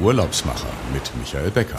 Urlaubsmacher mit Michael Becker.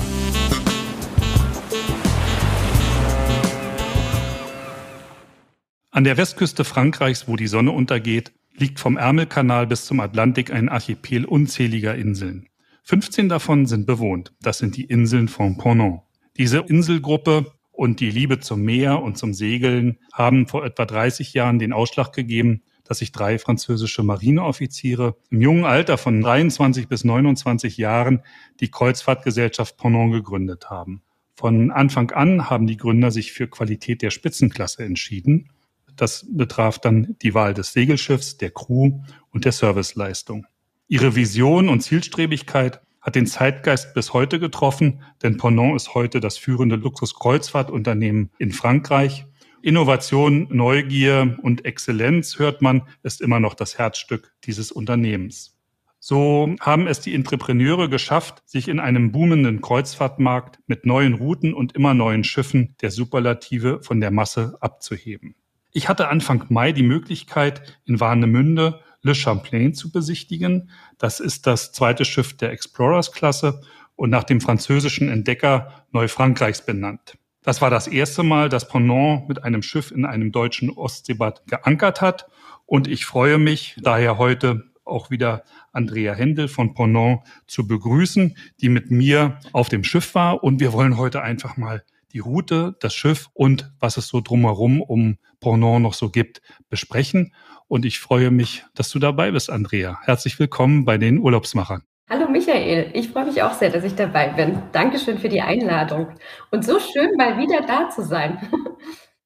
An der Westküste Frankreichs, wo die Sonne untergeht, liegt vom Ärmelkanal bis zum Atlantik ein Archipel unzähliger Inseln. 15 davon sind bewohnt. Das sind die Inseln von Ponant. Diese Inselgruppe und die Liebe zum Meer und zum Segeln haben vor etwa 30 Jahren den Ausschlag gegeben, dass sich drei französische Marineoffiziere im jungen Alter von 23 bis 29 Jahren die Kreuzfahrtgesellschaft Ponant gegründet haben. Von Anfang an haben die Gründer sich für Qualität der Spitzenklasse entschieden. Das betraf dann die Wahl des Segelschiffs, der Crew und der Serviceleistung. Ihre Vision und Zielstrebigkeit hat den Zeitgeist bis heute getroffen, denn Ponant ist heute das führende Luxuskreuzfahrtunternehmen in Frankreich. Innovation, Neugier und Exzellenz, hört man, ist immer noch das Herzstück dieses Unternehmens. So haben es die Entrepreneure geschafft, sich in einem boomenden Kreuzfahrtmarkt mit neuen Routen und immer neuen Schiffen der Superlative von der Masse abzuheben. Ich hatte Anfang Mai die Möglichkeit, in Warnemünde Le Champlain zu besichtigen. Das ist das zweite Schiff der Explorers-Klasse und nach dem französischen Entdecker Neufrankreichs benannt. Das war das erste Mal, dass Ponant mit einem Schiff in einem deutschen Ostseebad geankert hat. Und ich freue mich daher heute auch wieder Andrea Händel von Ponant zu begrüßen, die mit mir auf dem Schiff war. Und wir wollen heute einfach mal die Route, das Schiff und was es so drumherum um Ponant noch so gibt, besprechen. Und ich freue mich, dass du dabei bist, Andrea. Herzlich willkommen bei den Urlaubsmachern. Hallo Michael, ich freue mich auch sehr, dass ich dabei bin. Dankeschön für die Einladung und so schön mal wieder da zu sein.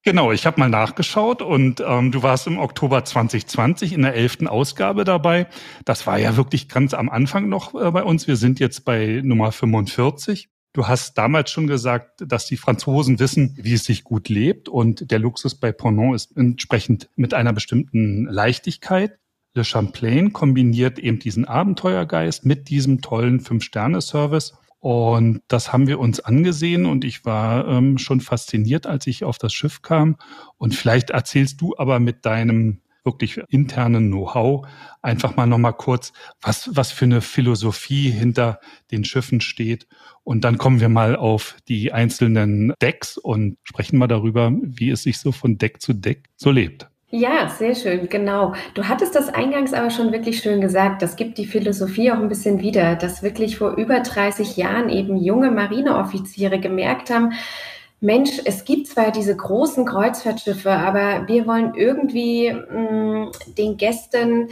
Genau, ich habe mal nachgeschaut und ähm, du warst im Oktober 2020 in der elften Ausgabe dabei. Das war ja wirklich ganz am Anfang noch äh, bei uns. Wir sind jetzt bei Nummer 45. Du hast damals schon gesagt, dass die Franzosen wissen, wie es sich gut lebt und der Luxus bei Ponant ist entsprechend mit einer bestimmten Leichtigkeit. Le Champlain kombiniert eben diesen Abenteuergeist mit diesem tollen Fünf-Sterne-Service. Und das haben wir uns angesehen und ich war ähm, schon fasziniert, als ich auf das Schiff kam. Und vielleicht erzählst du aber mit deinem wirklich internen Know-how einfach mal nochmal kurz, was, was für eine Philosophie hinter den Schiffen steht. Und dann kommen wir mal auf die einzelnen Decks und sprechen mal darüber, wie es sich so von Deck zu Deck so lebt. Ja, sehr schön, genau. Du hattest das eingangs aber schon wirklich schön gesagt. Das gibt die Philosophie auch ein bisschen wieder, dass wirklich vor über 30 Jahren eben junge Marineoffiziere gemerkt haben, Mensch, es gibt zwar diese großen Kreuzfahrtschiffe, aber wir wollen irgendwie mh, mm, den Gästen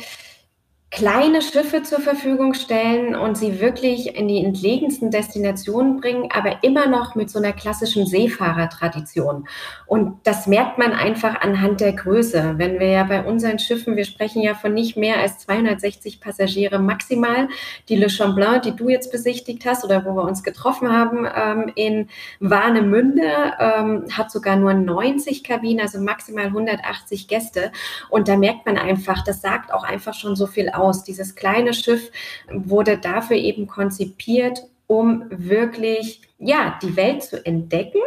kleine Schiffe zur Verfügung stellen und sie wirklich in die entlegensten Destinationen bringen, aber immer noch mit so einer klassischen Seefahrertradition. Und das merkt man einfach anhand der Größe. Wenn wir ja bei unseren Schiffen, wir sprechen ja von nicht mehr als 260 Passagiere maximal. Die Le Champlain, die du jetzt besichtigt hast oder wo wir uns getroffen haben ähm, in Warnemünde, ähm, hat sogar nur 90 Kabinen, also maximal 180 Gäste. Und da merkt man einfach, das sagt auch einfach schon so viel aus aus. Dieses kleine Schiff wurde dafür eben konzipiert, um wirklich, ja, die Welt zu entdecken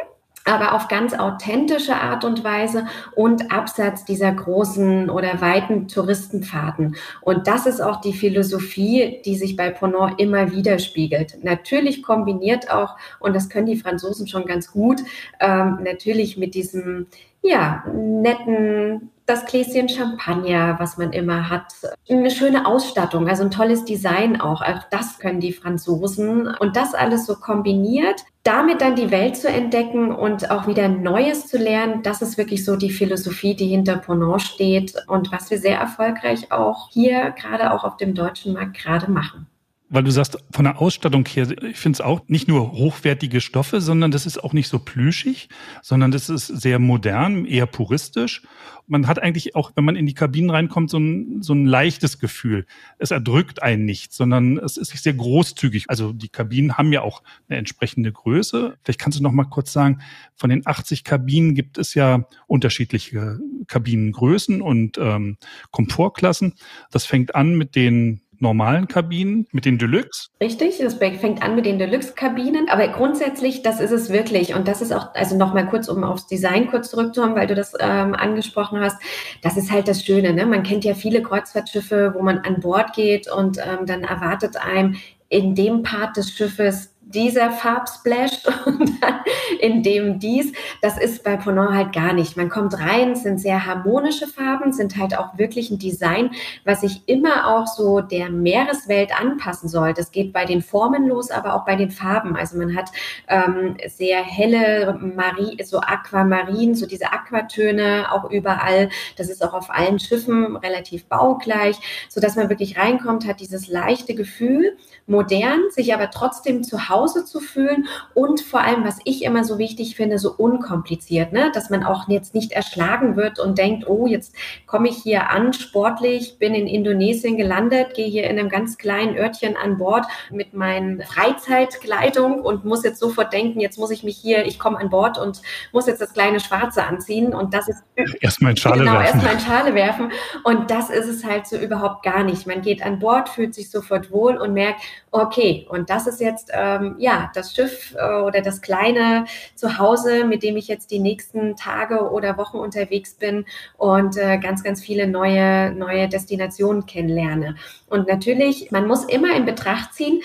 aber auf ganz authentische Art und Weise und abseits dieser großen oder weiten Touristenfahrten. Und das ist auch die Philosophie, die sich bei Ponant immer widerspiegelt. Natürlich kombiniert auch, und das können die Franzosen schon ganz gut, ähm, natürlich mit diesem ja, netten, das Gläschen Champagner, was man immer hat. Eine schöne Ausstattung, also ein tolles Design auch. Auch das können die Franzosen. Und das alles so kombiniert, damit dann die Welt zu entdecken und auch wieder Neues zu lernen, das ist wirklich so die Philosophie, die hinter Ponant steht und was wir sehr erfolgreich auch hier, gerade auch auf dem deutschen Markt, gerade machen weil du sagst, von der Ausstattung her, ich finde es auch nicht nur hochwertige Stoffe, sondern das ist auch nicht so plüschig, sondern das ist sehr modern, eher puristisch. Man hat eigentlich auch, wenn man in die Kabinen reinkommt, so ein, so ein leichtes Gefühl. Es erdrückt einen nicht, sondern es ist sehr großzügig. Also die Kabinen haben ja auch eine entsprechende Größe. Vielleicht kannst du noch mal kurz sagen, von den 80 Kabinen gibt es ja unterschiedliche Kabinengrößen und ähm, Komfortklassen. Das fängt an mit den normalen Kabinen, mit den Deluxe? Richtig, das fängt an mit den Deluxe-Kabinen, aber grundsätzlich, das ist es wirklich. Und das ist auch, also nochmal kurz, um aufs Design kurz zurückzukommen, weil du das ähm, angesprochen hast, das ist halt das Schöne. Ne? Man kennt ja viele Kreuzfahrtschiffe, wo man an Bord geht und ähm, dann erwartet einem in dem Part des Schiffes dieser Farbsplash und dann in dem dies. Das ist bei Ponant halt gar nicht. Man kommt rein, sind sehr harmonische Farben, sind halt auch wirklich ein Design, was sich immer auch so der Meereswelt anpassen soll. Das geht bei den Formen los, aber auch bei den Farben. Also man hat ähm, sehr helle Marie, so Aquamarin, so diese Aquatöne auch überall. Das ist auch auf allen Schiffen relativ baugleich, so dass man wirklich reinkommt, hat dieses leichte Gefühl, modern, sich aber trotzdem zu Hause Hause zu fühlen und vor allem, was ich immer so wichtig finde, so unkompliziert, ne? dass man auch jetzt nicht erschlagen wird und denkt, oh, jetzt komme ich hier an, sportlich, bin in Indonesien gelandet, gehe hier in einem ganz kleinen Örtchen an Bord mit meinen Freizeitkleidung und muss jetzt sofort denken, jetzt muss ich mich hier, ich komme an Bord und muss jetzt das kleine Schwarze anziehen und das ist erstmal in Schale genau, werfen. erstmal in Schale werfen und das ist es halt so überhaupt gar nicht. Man geht an Bord, fühlt sich sofort wohl und merkt, okay, und das ist jetzt ähm, ja, das Schiff äh, oder das kleine Zuhause, mit dem ich jetzt die nächsten Tage oder Wochen unterwegs bin und äh, ganz, ganz viele neue, neue Destinationen kennenlerne. Und natürlich, man muss immer in Betracht ziehen,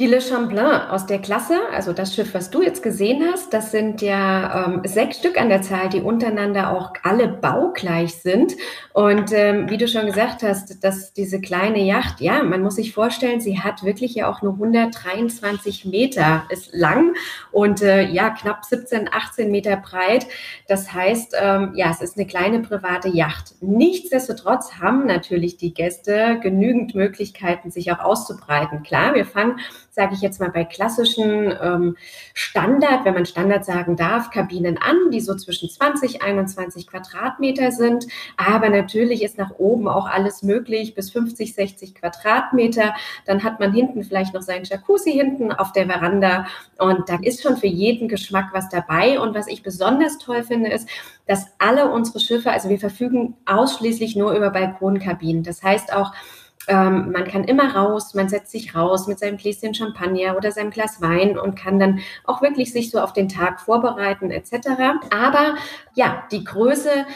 die Le Champlain aus der Klasse, also das Schiff, was du jetzt gesehen hast, das sind ja ähm, sechs Stück an der Zahl, die untereinander auch alle baugleich sind. Und ähm, wie du schon gesagt hast, dass diese kleine Yacht, ja, man muss sich vorstellen, sie hat wirklich ja auch nur 123 Meter, ist lang und äh, ja, knapp 17, 18 Meter breit. Das heißt, ähm, ja, es ist eine kleine private Yacht. Nichtsdestotrotz haben natürlich die Gäste genügend Möglichkeiten, sich auch auszubreiten. Klar, wir fangen sage ich jetzt mal, bei klassischen ähm, Standard, wenn man Standard sagen darf, Kabinen an, die so zwischen 20, 21 Quadratmeter sind. Aber natürlich ist nach oben auch alles möglich, bis 50, 60 Quadratmeter. Dann hat man hinten vielleicht noch seinen Jacuzzi hinten auf der Veranda. Und da ist schon für jeden Geschmack was dabei. Und was ich besonders toll finde, ist, dass alle unsere Schiffe, also wir verfügen ausschließlich nur über Balkonkabinen. Das heißt auch, ähm, man kann immer raus, man setzt sich raus mit seinem Gläschen Champagner oder seinem Glas Wein und kann dann auch wirklich sich so auf den Tag vorbereiten etc. Aber ja, die Größe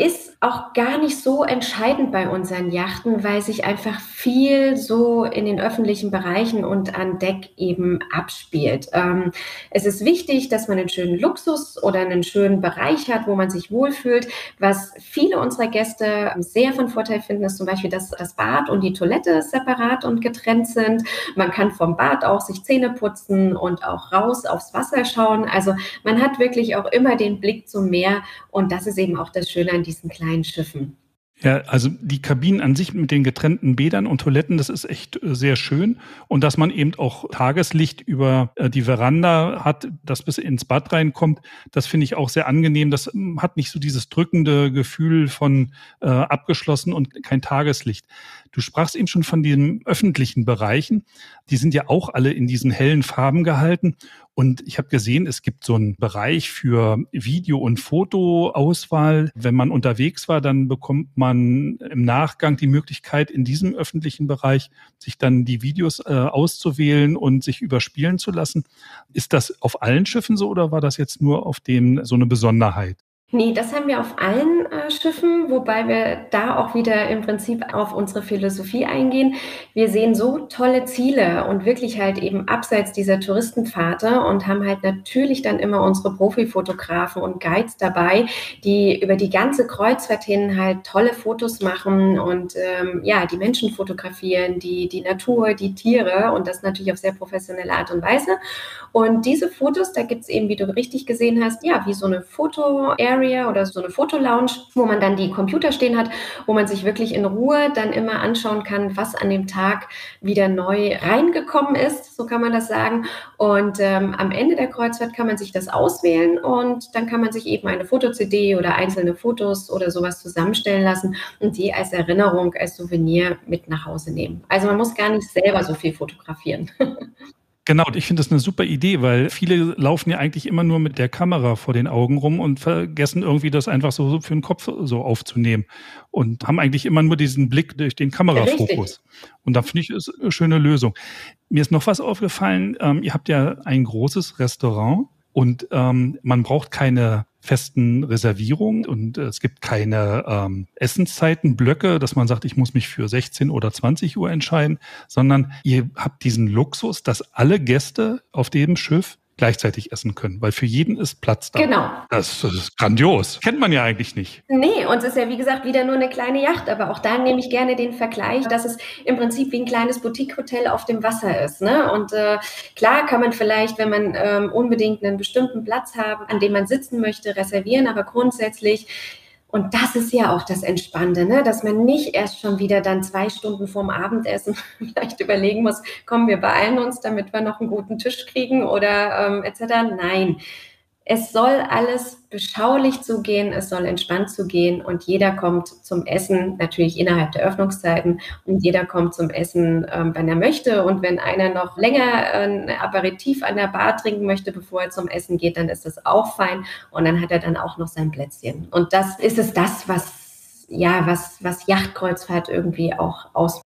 ist auch gar nicht so entscheidend bei unseren Yachten, weil sich einfach viel so in den öffentlichen Bereichen und an Deck eben abspielt. Ähm, es ist wichtig, dass man einen schönen Luxus oder einen schönen Bereich hat, wo man sich wohlfühlt. Was viele unserer Gäste sehr von Vorteil finden, ist zum Beispiel, dass das Bad und die Toilette separat und getrennt sind. Man kann vom Bad auch sich Zähne putzen und auch raus aufs Wasser schauen. Also man hat wirklich auch immer den Blick zum Meer und das ist eben auch das Schöne an diesen kleinen Schiffen. Ja, also die Kabinen an sich mit den getrennten Bädern und Toiletten, das ist echt äh, sehr schön. Und dass man eben auch Tageslicht über äh, die Veranda hat, das bis ins Bad reinkommt, das finde ich auch sehr angenehm. Das hm, hat nicht so dieses drückende Gefühl von äh, abgeschlossen und kein Tageslicht. Du sprachst eben schon von den öffentlichen Bereichen. Die sind ja auch alle in diesen hellen Farben gehalten. Und ich habe gesehen, es gibt so einen Bereich für Video- und Fotoauswahl. Wenn man unterwegs war, dann bekommt man im Nachgang die Möglichkeit, in diesem öffentlichen Bereich sich dann die Videos äh, auszuwählen und sich überspielen zu lassen. Ist das auf allen Schiffen so oder war das jetzt nur auf dem so eine Besonderheit? Nee, das haben wir auf allen äh, Schiffen, wobei wir da auch wieder im Prinzip auf unsere Philosophie eingehen. Wir sehen so tolle Ziele und wirklich halt eben abseits dieser Touristenpfade und haben halt natürlich dann immer unsere Profifotografen und Guides dabei, die über die ganze Kreuzfahrt hin halt tolle Fotos machen und ähm, ja, die Menschen fotografieren, die, die Natur, die Tiere und das natürlich auf sehr professionelle Art und Weise. Und diese Fotos, da gibt's eben, wie du richtig gesehen hast, ja, wie so eine Foto-Area Area oder so eine Fotolounge, wo man dann die Computer stehen hat, wo man sich wirklich in Ruhe dann immer anschauen kann, was an dem Tag wieder neu reingekommen ist, so kann man das sagen. Und ähm, am Ende der Kreuzfahrt kann man sich das auswählen und dann kann man sich eben eine Foto-CD oder einzelne Fotos oder sowas zusammenstellen lassen und die als Erinnerung, als Souvenir mit nach Hause nehmen. Also man muss gar nicht selber so viel fotografieren. Genau, ich finde das eine super Idee, weil viele laufen ja eigentlich immer nur mit der Kamera vor den Augen rum und vergessen irgendwie das einfach so für den Kopf so aufzunehmen und haben eigentlich immer nur diesen Blick durch den Kamerafokus. Richtig. Und da finde ich es eine schöne Lösung. Mir ist noch was aufgefallen. Ähm, ihr habt ja ein großes Restaurant und ähm, man braucht keine festen Reservierungen und äh, es gibt keine ähm, Essenszeitenblöcke, dass man sagt, ich muss mich für 16 oder 20 Uhr entscheiden, sondern ihr habt diesen Luxus, dass alle Gäste auf dem Schiff gleichzeitig essen können, weil für jeden ist Platz da. Genau. Das, das, ist grandios. Kennt man ja eigentlich nicht. Nee, und es ist ja wie gesagt wieder nur eine kleine Yacht, aber auch da nehme ich gerne den Vergleich, dass es im Prinzip wie ein kleines Boutique-Hotel auf dem Wasser ist. Ne? Und äh, klar kann man vielleicht, wenn man ähm, unbedingt einen bestimmten Platz haben, an dem man sitzen möchte, reservieren, aber grundsätzlich und das ist ja auch das Entspannende, ne? dass man nicht erst schon wieder dann zwei Stunden vorm Abendessen vielleicht überlegen muss, kommen wir beeilen uns, damit wir noch einen guten Tisch kriegen oder ähm, etc. Nein, es soll alles beschaulich zugehen, es soll entspannt zugehen und jeder kommt zum Essen, natürlich innerhalb der Öffnungszeiten und jeder kommt zum Essen, ähm, wenn er möchte. Und wenn einer noch länger ein Aperitif an der Bar trinken möchte, bevor er zum Essen geht, dann ist das auch fein und dann hat er dann auch noch sein Plätzchen. Und das ist es das, was ja, was, was Yachtkreuzfahrt irgendwie auch ausmacht.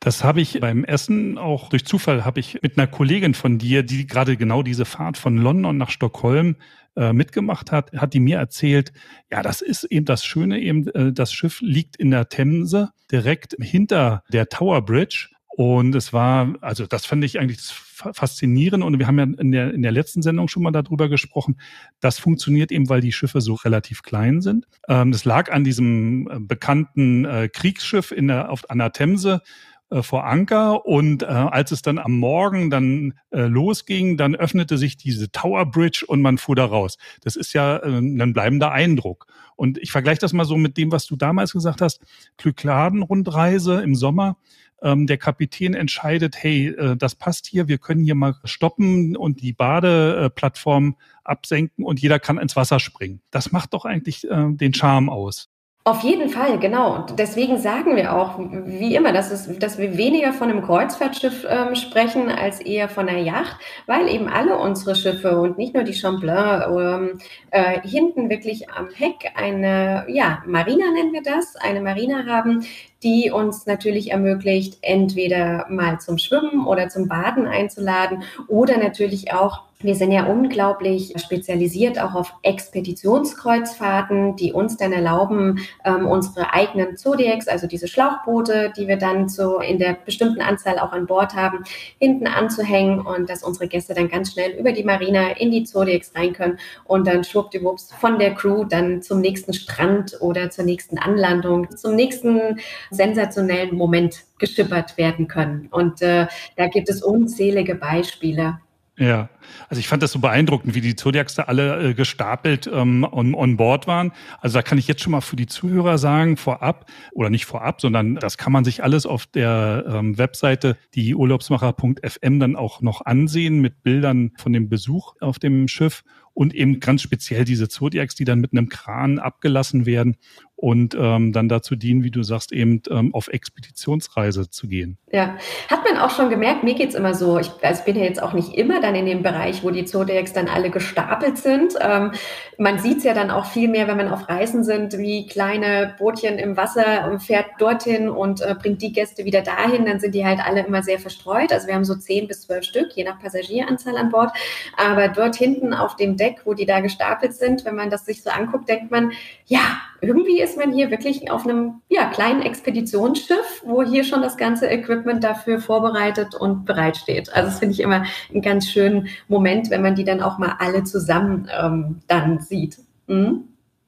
Das habe ich beim Essen auch durch Zufall habe ich mit einer Kollegin von dir, die gerade genau diese Fahrt von London nach Stockholm äh, mitgemacht hat, hat die mir erzählt, ja, das ist eben das Schöne, eben äh, das Schiff liegt in der Themse direkt hinter der Tower Bridge. Und es war, also das fand ich eigentlich faszinierend. Und wir haben ja in der, in der letzten Sendung schon mal darüber gesprochen. Das funktioniert eben, weil die Schiffe so relativ klein sind. Ähm, das lag an diesem äh, bekannten äh, Kriegsschiff in der, auf, an der Themse, äh, vor Anker und äh, als es dann am Morgen dann äh, losging, dann öffnete sich diese Tower Bridge und man fuhr da raus. Das ist ja äh, ein bleibender Eindruck. Und ich vergleiche das mal so mit dem, was du damals gesagt hast, Kykladen-Rundreise im Sommer. Ähm, der Kapitän entscheidet, hey, äh, das passt hier, wir können hier mal stoppen und die Badeplattform absenken und jeder kann ins Wasser springen. Das macht doch eigentlich äh, den Charme aus. Auf jeden Fall, genau. Und deswegen sagen wir auch, wie immer, dass, es, dass wir weniger von einem Kreuzfahrtschiff ähm, sprechen als eher von einer Yacht, weil eben alle unsere Schiffe und nicht nur die Champlain ähm, äh, hinten wirklich am Heck eine, ja, Marina nennen wir das, eine Marina haben, die uns natürlich ermöglicht, entweder mal zum Schwimmen oder zum Baden einzuladen oder natürlich auch wir sind ja unglaublich spezialisiert auch auf Expeditionskreuzfahrten, die uns dann erlauben, ähm, unsere eigenen Zodiacs, also diese Schlauchboote, die wir dann so in der bestimmten Anzahl auch an Bord haben, hinten anzuhängen und dass unsere Gäste dann ganz schnell über die Marina in die Zodiacs rein können und dann schwuppdiwupps von der Crew dann zum nächsten Strand oder zur nächsten Anlandung, zum nächsten sensationellen Moment geschippert werden können. Und äh, da gibt es unzählige Beispiele. Ja, also ich fand das so beeindruckend, wie die Zodiacs da alle äh, gestapelt ähm, on, on board waren. Also da kann ich jetzt schon mal für die Zuhörer sagen, vorab, oder nicht vorab, sondern das kann man sich alles auf der ähm, Webseite, die urlaubsmacher.fm dann auch noch ansehen mit Bildern von dem Besuch auf dem Schiff und eben ganz speziell diese Zodiacs, die dann mit einem Kran abgelassen werden und ähm, dann dazu dienen, wie du sagst, eben ähm, auf Expeditionsreise zu gehen. Ja, hat man auch schon gemerkt, mir geht's immer so, ich also bin ja jetzt auch nicht immer dann in dem Bereich, wo die Zodiacs dann alle gestapelt sind. Ähm, man sieht's ja dann auch viel mehr, wenn man auf Reisen sind, wie kleine Bootchen im Wasser und fährt dorthin und äh, bringt die Gäste wieder dahin, dann sind die halt alle immer sehr verstreut. Also wir haben so zehn bis zwölf Stück, je nach Passagieranzahl an Bord. Aber dort hinten auf dem Deck, wo die da gestapelt sind, wenn man das sich so anguckt, denkt man, ja, irgendwie ist man hier wirklich auf einem ja, kleinen Expeditionsschiff, wo hier schon das ganze Equipment dafür vorbereitet und bereitsteht. Also das finde ich immer einen ganz schönen Moment, wenn man die dann auch mal alle zusammen ähm, dann sieht. Mhm.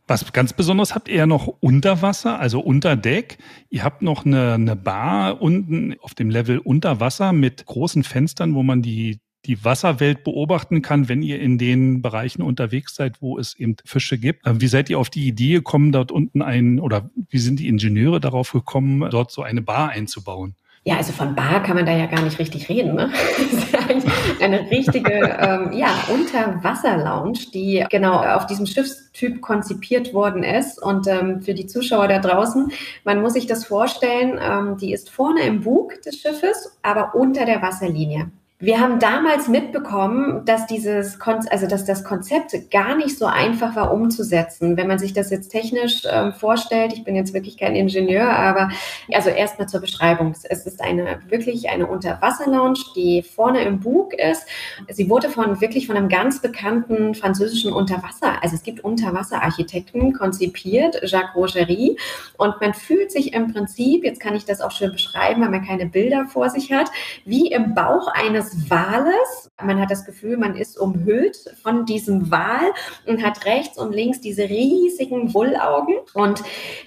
Was ganz besonders habt ihr ja noch unter Wasser, also unter Deck. Ihr habt noch eine, eine Bar unten auf dem Level unter Wasser mit großen Fenstern, wo man die die Wasserwelt beobachten kann, wenn ihr in den Bereichen unterwegs seid, wo es eben Fische gibt. Äh, wie seid ihr auf die Idee gekommen, dort unten ein, oder wie sind die Ingenieure darauf gekommen, dort so eine Bar einzubauen? Ja, also von Bar kann man da ja gar nicht richtig reden. Ne? Das ist eigentlich eine richtige ähm, ja, Unterwasser-Lounge, die genau auf diesem Schiffstyp konzipiert worden ist. Und ähm, für die Zuschauer da draußen, man muss sich das vorstellen, ähm, die ist vorne im Bug des Schiffes, aber unter der Wasserlinie. Wir haben damals mitbekommen, dass dieses, Kon also dass das Konzept gar nicht so einfach war umzusetzen. Wenn man sich das jetzt technisch ähm, vorstellt, ich bin jetzt wirklich kein Ingenieur, aber also erstmal zur Beschreibung. Es ist eine wirklich eine Unterwasserlounge, die vorne im Bug ist. Sie wurde von wirklich von einem ganz bekannten französischen Unterwasser, also es gibt Unterwasserarchitekten konzipiert, Jacques Rogerie, und man fühlt sich im Prinzip, jetzt kann ich das auch schön beschreiben, weil man keine Bilder vor sich hat, wie im Bauch eines Wales. Man hat das Gefühl, man ist umhüllt von diesem Wal und hat rechts und links diese riesigen Bullaugen. Und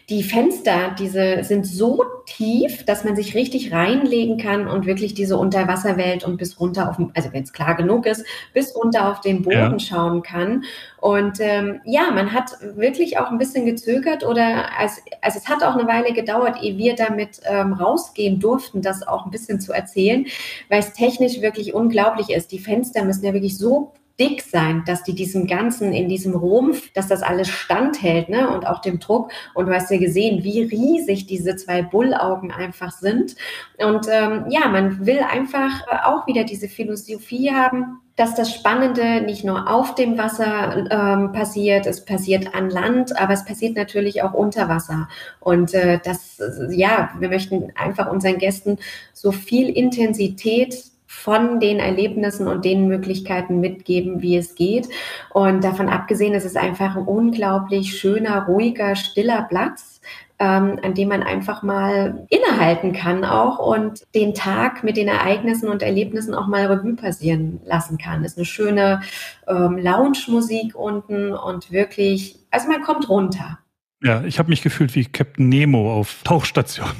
die Fenster, diese sind so tief, dass man sich richtig reinlegen kann und wirklich diese Unterwasserwelt und bis runter auf, also wenn es klar genug ist, bis runter auf den Boden ja. schauen kann. Und ähm, ja, man hat wirklich auch ein bisschen gezögert oder als, also es hat auch eine Weile gedauert, ehe wir damit ähm, rausgehen durften, das auch ein bisschen zu erzählen, weil es technisch wirklich unglaublich ist. Die Fenster müssen ja wirklich so dick sein, dass die diesem Ganzen in diesem Rumpf, dass das alles standhält, ne? Und auch dem Druck. Und du hast ja gesehen, wie riesig diese zwei Bullaugen einfach sind. Und ähm, ja, man will einfach auch wieder diese Philosophie haben, dass das Spannende nicht nur auf dem Wasser ähm, passiert, es passiert an Land, aber es passiert natürlich auch unter Wasser. Und äh, das, ja, wir möchten einfach unseren Gästen so viel Intensität von den Erlebnissen und den Möglichkeiten mitgeben, wie es geht. Und davon abgesehen, es ist einfach ein unglaublich schöner, ruhiger, stiller Platz ähm, an dem man einfach mal innehalten kann auch und den Tag mit den Ereignissen und Erlebnissen auch mal Revue passieren lassen kann. Ist eine schöne ähm, Lounge-Musik unten und wirklich, also man kommt runter. Ja, ich habe mich gefühlt wie Captain Nemo auf Tauchstation.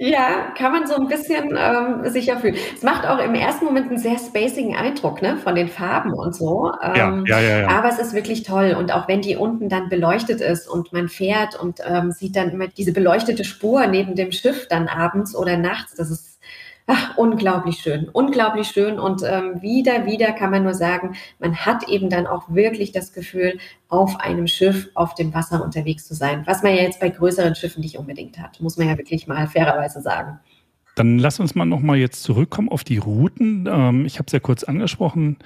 Ja, kann man so ein bisschen ähm, sicher fühlen. Es macht auch im ersten Moment einen sehr spacigen Eindruck, ne, von den Farben und so. Ähm, ja, ja, ja, ja. Aber es ist wirklich toll. Und auch wenn die unten dann beleuchtet ist und man fährt und ähm, sieht dann immer diese beleuchtete Spur neben dem Schiff dann abends oder nachts, das ist Ach, unglaublich schön, unglaublich schön. Und ähm, wieder, wieder kann man nur sagen, man hat eben dann auch wirklich das Gefühl, auf einem Schiff auf dem Wasser unterwegs zu sein, was man ja jetzt bei größeren Schiffen nicht unbedingt hat, muss man ja wirklich mal fairerweise sagen. Dann lass uns mal nochmal jetzt zurückkommen auf die Routen. Ähm, ich habe es ja kurz angesprochen.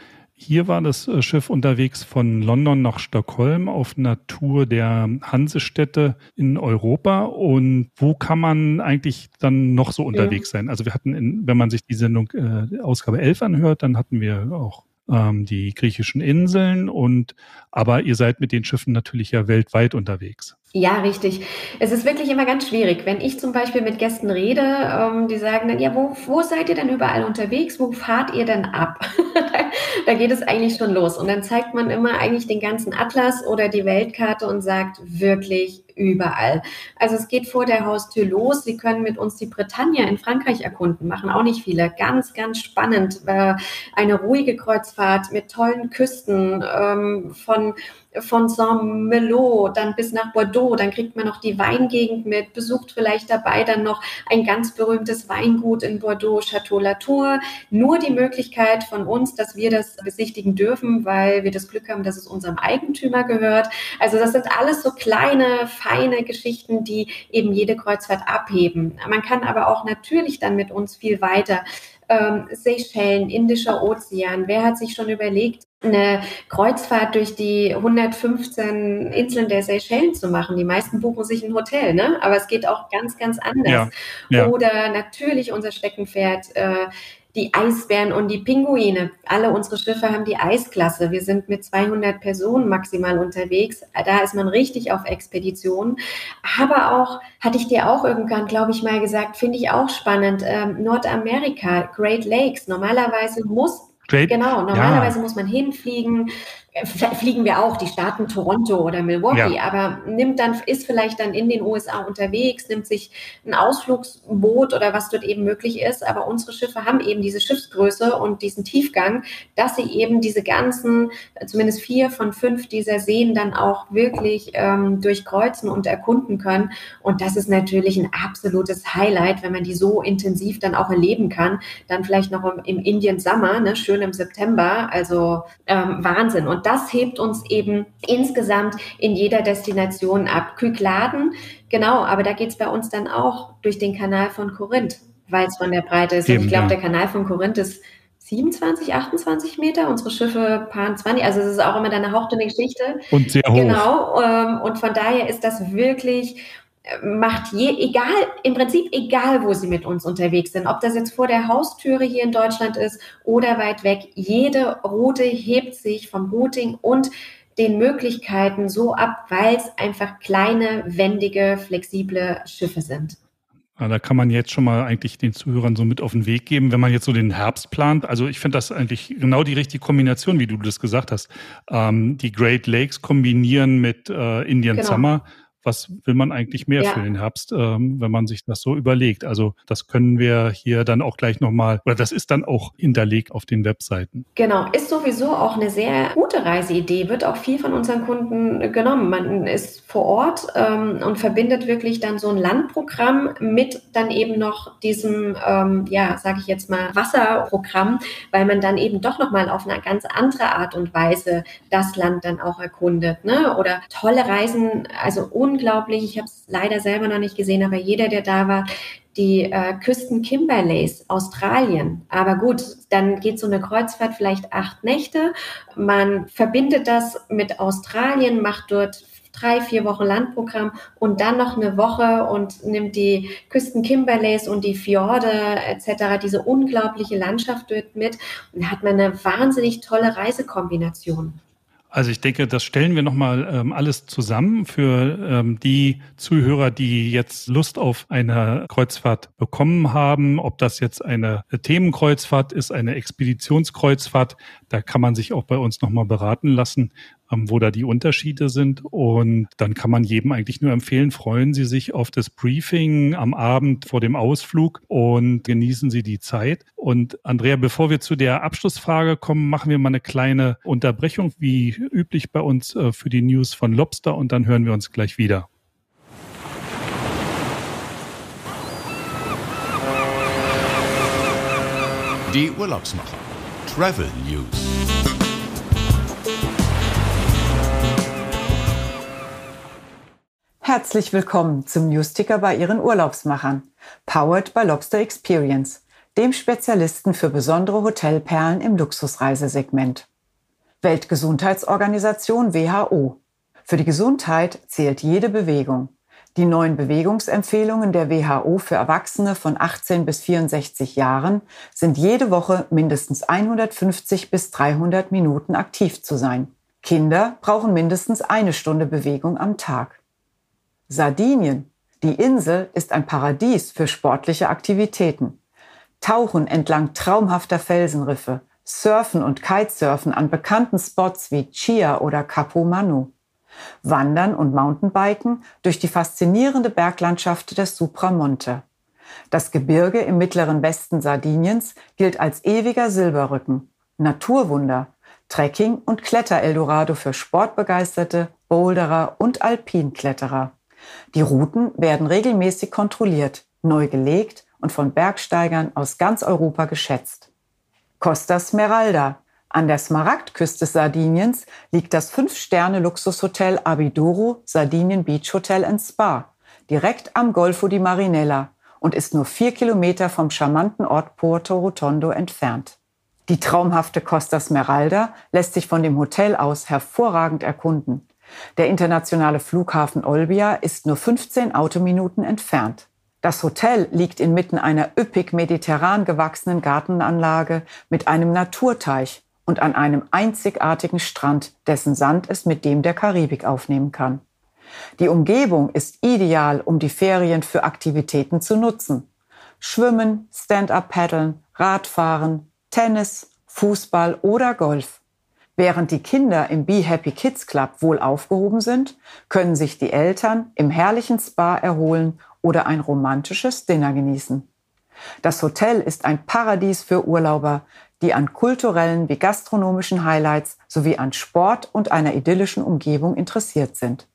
Hier war das äh, Schiff unterwegs von London nach Stockholm auf einer Tour der Hansestädte in Europa. Und wo kann man eigentlich dann noch so unterwegs ja. sein? Also wir hatten, in, wenn man sich die Sendung äh, Ausgabe 11 anhört, dann hatten wir auch ähm, die griechischen Inseln und aber ihr seid mit den Schiffen natürlich ja weltweit unterwegs. Ja, richtig. Es ist wirklich immer ganz schwierig. Wenn ich zum Beispiel mit Gästen rede, ähm, die sagen dann, ja, wo, wo seid ihr denn überall unterwegs? Wo fahrt ihr denn ab? da geht es eigentlich schon los. Und dann zeigt man immer eigentlich den ganzen Atlas oder die Weltkarte und sagt wirklich überall. Also es geht vor der Haustür los. Sie können mit uns die Bretagne in Frankreich erkunden, machen auch nicht viele. Ganz, ganz spannend. Äh, eine ruhige Kreuzfahrt mit tollen Küsten ähm, von von Saint-Malo dann bis nach Bordeaux, dann kriegt man noch die Weingegend mit, besucht vielleicht dabei dann noch ein ganz berühmtes Weingut in Bordeaux, Château Latour. Nur die Möglichkeit von uns, dass wir das besichtigen dürfen, weil wir das Glück haben, dass es unserem Eigentümer gehört. Also das sind alles so kleine, feine Geschichten, die eben jede Kreuzfahrt abheben. Man kann aber auch natürlich dann mit uns viel weiter ähm, Seychellen, Indischer Ozean. Wer hat sich schon überlegt, eine Kreuzfahrt durch die 115 Inseln der Seychellen zu machen. Die meisten buchen sich ein Hotel, ne? aber es geht auch ganz, ganz anders. Ja, ja. Oder natürlich unser Steckenpferd, äh, die Eisbären und die Pinguine. Alle unsere Schiffe haben die Eisklasse. Wir sind mit 200 Personen maximal unterwegs. Da ist man richtig auf Expedition. Aber auch, hatte ich dir auch irgendwann, glaube ich, mal gesagt, finde ich auch spannend, ähm, Nordamerika, Great Lakes. Normalerweise muss Great. Genau, normalerweise ja. muss man hinfliegen, fliegen wir auch, die Staaten Toronto oder Milwaukee, ja. aber nimmt dann, ist vielleicht dann in den USA unterwegs, nimmt sich ein Ausflugsboot oder was dort eben möglich ist, aber unsere Schiffe haben eben diese Schiffsgröße und diesen Tiefgang, dass sie eben diese ganzen, zumindest vier von fünf dieser Seen dann auch wirklich ähm, durchkreuzen und erkunden können. Und das ist natürlich ein absolutes Highlight, wenn man die so intensiv dann auch erleben kann, dann vielleicht noch im, im Indian Summer, ne, schön im September, also ähm, Wahnsinn. Und das hebt uns eben insgesamt in jeder Destination ab. Kykladen, genau, aber da geht es bei uns dann auch durch den Kanal von Korinth, weil es von der Breite ist. Eben, und ich glaube, ja. der Kanal von Korinth ist 27, 28 Meter. Unsere Schiffe paaren 20. Also es ist auch immer dann eine hauchdünne Geschichte. Und sehr hoch. Genau. Ähm, und von daher ist das wirklich macht je, egal, im Prinzip egal, wo sie mit uns unterwegs sind, ob das jetzt vor der Haustüre hier in Deutschland ist oder weit weg, jede Route hebt sich vom Routing und den Möglichkeiten so ab, weil es einfach kleine, wendige, flexible Schiffe sind. Da kann man jetzt schon mal eigentlich den Zuhörern so mit auf den Weg geben, wenn man jetzt so den Herbst plant. Also ich finde das eigentlich genau die richtige Kombination, wie du das gesagt hast. Ähm, die Great Lakes kombinieren mit äh, Indian genau. Summer was will man eigentlich mehr ja. für den Herbst, ähm, wenn man sich das so überlegt. Also das können wir hier dann auch gleich nochmal, oder das ist dann auch hinterlegt auf den Webseiten. Genau, ist sowieso auch eine sehr gute Reiseidee, wird auch viel von unseren Kunden genommen. Man ist vor Ort ähm, und verbindet wirklich dann so ein Landprogramm mit dann eben noch diesem, ähm, ja, sage ich jetzt mal, Wasserprogramm, weil man dann eben doch nochmal auf eine ganz andere Art und Weise das Land dann auch erkundet. Ne? Oder tolle Reisen, also ohne unglaublich. Ich habe es leider selber noch nicht gesehen, aber jeder, der da war, die äh, Küsten Kimberleys, Australien. Aber gut, dann geht so eine Kreuzfahrt vielleicht acht Nächte. Man verbindet das mit Australien, macht dort drei, vier Wochen Landprogramm und dann noch eine Woche und nimmt die Küsten Kimberleys und die Fjorde etc., diese unglaubliche Landschaft dort mit. Und hat man eine wahnsinnig tolle Reisekombination. Also ich denke, das stellen wir nochmal ähm, alles zusammen für ähm, die Zuhörer, die jetzt Lust auf eine Kreuzfahrt bekommen haben. Ob das jetzt eine Themenkreuzfahrt ist, eine Expeditionskreuzfahrt, da kann man sich auch bei uns nochmal beraten lassen wo da die Unterschiede sind. Und dann kann man jedem eigentlich nur empfehlen, freuen Sie sich auf das Briefing am Abend vor dem Ausflug und genießen Sie die Zeit. Und Andrea, bevor wir zu der Abschlussfrage kommen, machen wir mal eine kleine Unterbrechung, wie üblich bei uns äh, für die News von Lobster und dann hören wir uns gleich wieder. Die Urlaubsmacher. Travel News. Herzlich willkommen zum Newsticker bei Ihren Urlaubsmachern, powered by Lobster Experience, dem Spezialisten für besondere Hotelperlen im Luxusreisesegment. Weltgesundheitsorganisation WHO. Für die Gesundheit zählt jede Bewegung. Die neuen Bewegungsempfehlungen der WHO für Erwachsene von 18 bis 64 Jahren sind jede Woche mindestens 150 bis 300 Minuten aktiv zu sein. Kinder brauchen mindestens eine Stunde Bewegung am Tag. Sardinien. Die Insel ist ein Paradies für sportliche Aktivitäten. Tauchen entlang traumhafter Felsenriffe, Surfen und Kitesurfen an bekannten Spots wie Chia oder Capo Manu. Wandern und Mountainbiken durch die faszinierende Berglandschaft des Supramonte. Das Gebirge im mittleren Westen Sardiniens gilt als ewiger Silberrücken, Naturwunder, Trekking und Kletter-Eldorado für Sportbegeisterte, Boulderer und Alpinkletterer. Die Routen werden regelmäßig kontrolliert, neu gelegt und von Bergsteigern aus ganz Europa geschätzt. Costa Smeralda. An der Smaragdküste Sardiniens liegt das Fünf-Sterne-Luxushotel Abiduro Sardinien Beach Hotel and Spa, direkt am Golfo di Marinella und ist nur vier Kilometer vom charmanten Ort Porto Rotondo entfernt. Die traumhafte Costa Smeralda lässt sich von dem Hotel aus hervorragend erkunden. Der internationale Flughafen Olbia ist nur 15 Autominuten entfernt. Das Hotel liegt inmitten einer üppig mediterran gewachsenen Gartenanlage mit einem Naturteich und an einem einzigartigen Strand, dessen Sand es mit dem der Karibik aufnehmen kann. Die Umgebung ist ideal, um die Ferien für Aktivitäten zu nutzen. Schwimmen, Stand-up-Paddeln, Radfahren, Tennis, Fußball oder Golf. Während die Kinder im Be Happy Kids Club wohl aufgehoben sind, können sich die Eltern im herrlichen Spa erholen oder ein romantisches Dinner genießen. Das Hotel ist ein Paradies für Urlauber, die an kulturellen wie gastronomischen Highlights sowie an Sport und einer idyllischen Umgebung interessiert sind.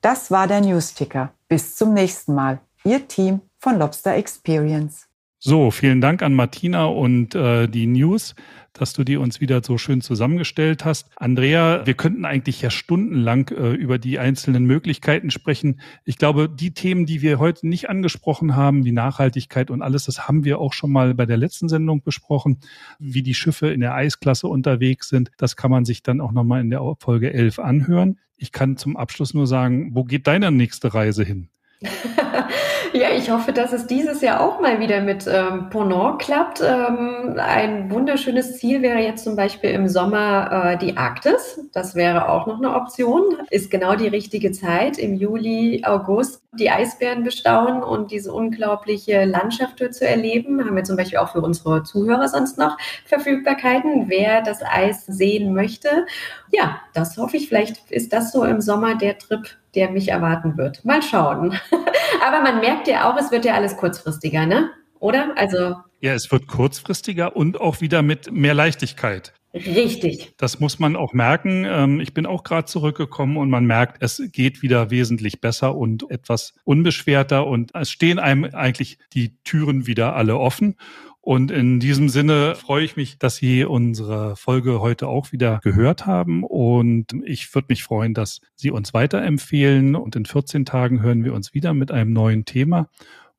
Das war der Newsticker. Bis zum nächsten Mal. Ihr Team von Lobster Experience. So, vielen Dank an Martina und äh, die News dass du die uns wieder so schön zusammengestellt hast. Andrea, wir könnten eigentlich ja stundenlang äh, über die einzelnen Möglichkeiten sprechen. Ich glaube, die Themen, die wir heute nicht angesprochen haben, wie Nachhaltigkeit und alles, das haben wir auch schon mal bei der letzten Sendung besprochen. Wie die Schiffe in der Eisklasse unterwegs sind, das kann man sich dann auch nochmal in der Folge 11 anhören. Ich kann zum Abschluss nur sagen, wo geht deine nächste Reise hin? Ja, ich hoffe, dass es dieses Jahr auch mal wieder mit ähm, Ponant klappt. Ähm, ein wunderschönes Ziel wäre jetzt zum Beispiel im Sommer äh, die Arktis. Das wäre auch noch eine Option. Ist genau die richtige Zeit, im Juli, August die Eisbären bestaunen und diese unglaubliche Landschaft zu erleben. Haben wir zum Beispiel auch für unsere Zuhörer sonst noch Verfügbarkeiten, wer das Eis sehen möchte. Ja, das hoffe ich. Vielleicht ist das so im Sommer der Trip, der mich erwarten wird. Mal schauen. Aber man merkt ja auch, es wird ja alles kurzfristiger, ne? Oder? Also. Ja, es wird kurzfristiger und auch wieder mit mehr Leichtigkeit. Richtig. Das muss man auch merken. Ähm, ich bin auch gerade zurückgekommen und man merkt, es geht wieder wesentlich besser und etwas unbeschwerter und es stehen einem eigentlich die Türen wieder alle offen. Und in diesem Sinne freue ich mich, dass Sie unsere Folge heute auch wieder gehört haben. Und ich würde mich freuen, dass Sie uns weiterempfehlen. Und in 14 Tagen hören wir uns wieder mit einem neuen Thema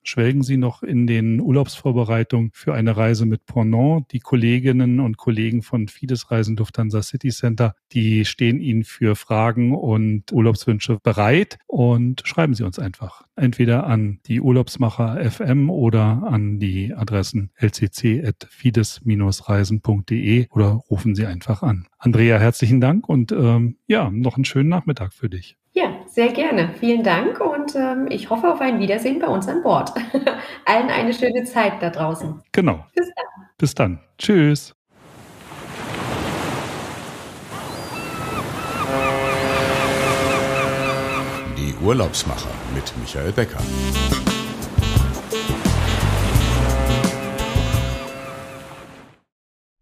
schwelgen Sie noch in den Urlaubsvorbereitungen für eine Reise mit Ponant. Die Kolleginnen und Kollegen von Fides Reisen Lufthansa City Center, die stehen Ihnen für Fragen und Urlaubswünsche bereit und schreiben Sie uns einfach. Entweder an die Urlaubsmacher FM oder an die Adressen lcc.fides-reisen.de oder rufen Sie einfach an. Andrea, herzlichen Dank und ähm, ja, noch einen schönen Nachmittag für dich. Ja, sehr gerne. Vielen Dank und ähm, ich hoffe auf ein Wiedersehen bei uns an Bord. Allen eine schöne Zeit da draußen. Genau. Bis dann. Bis dann. Tschüss. Die Urlaubsmacher mit Michael Becker.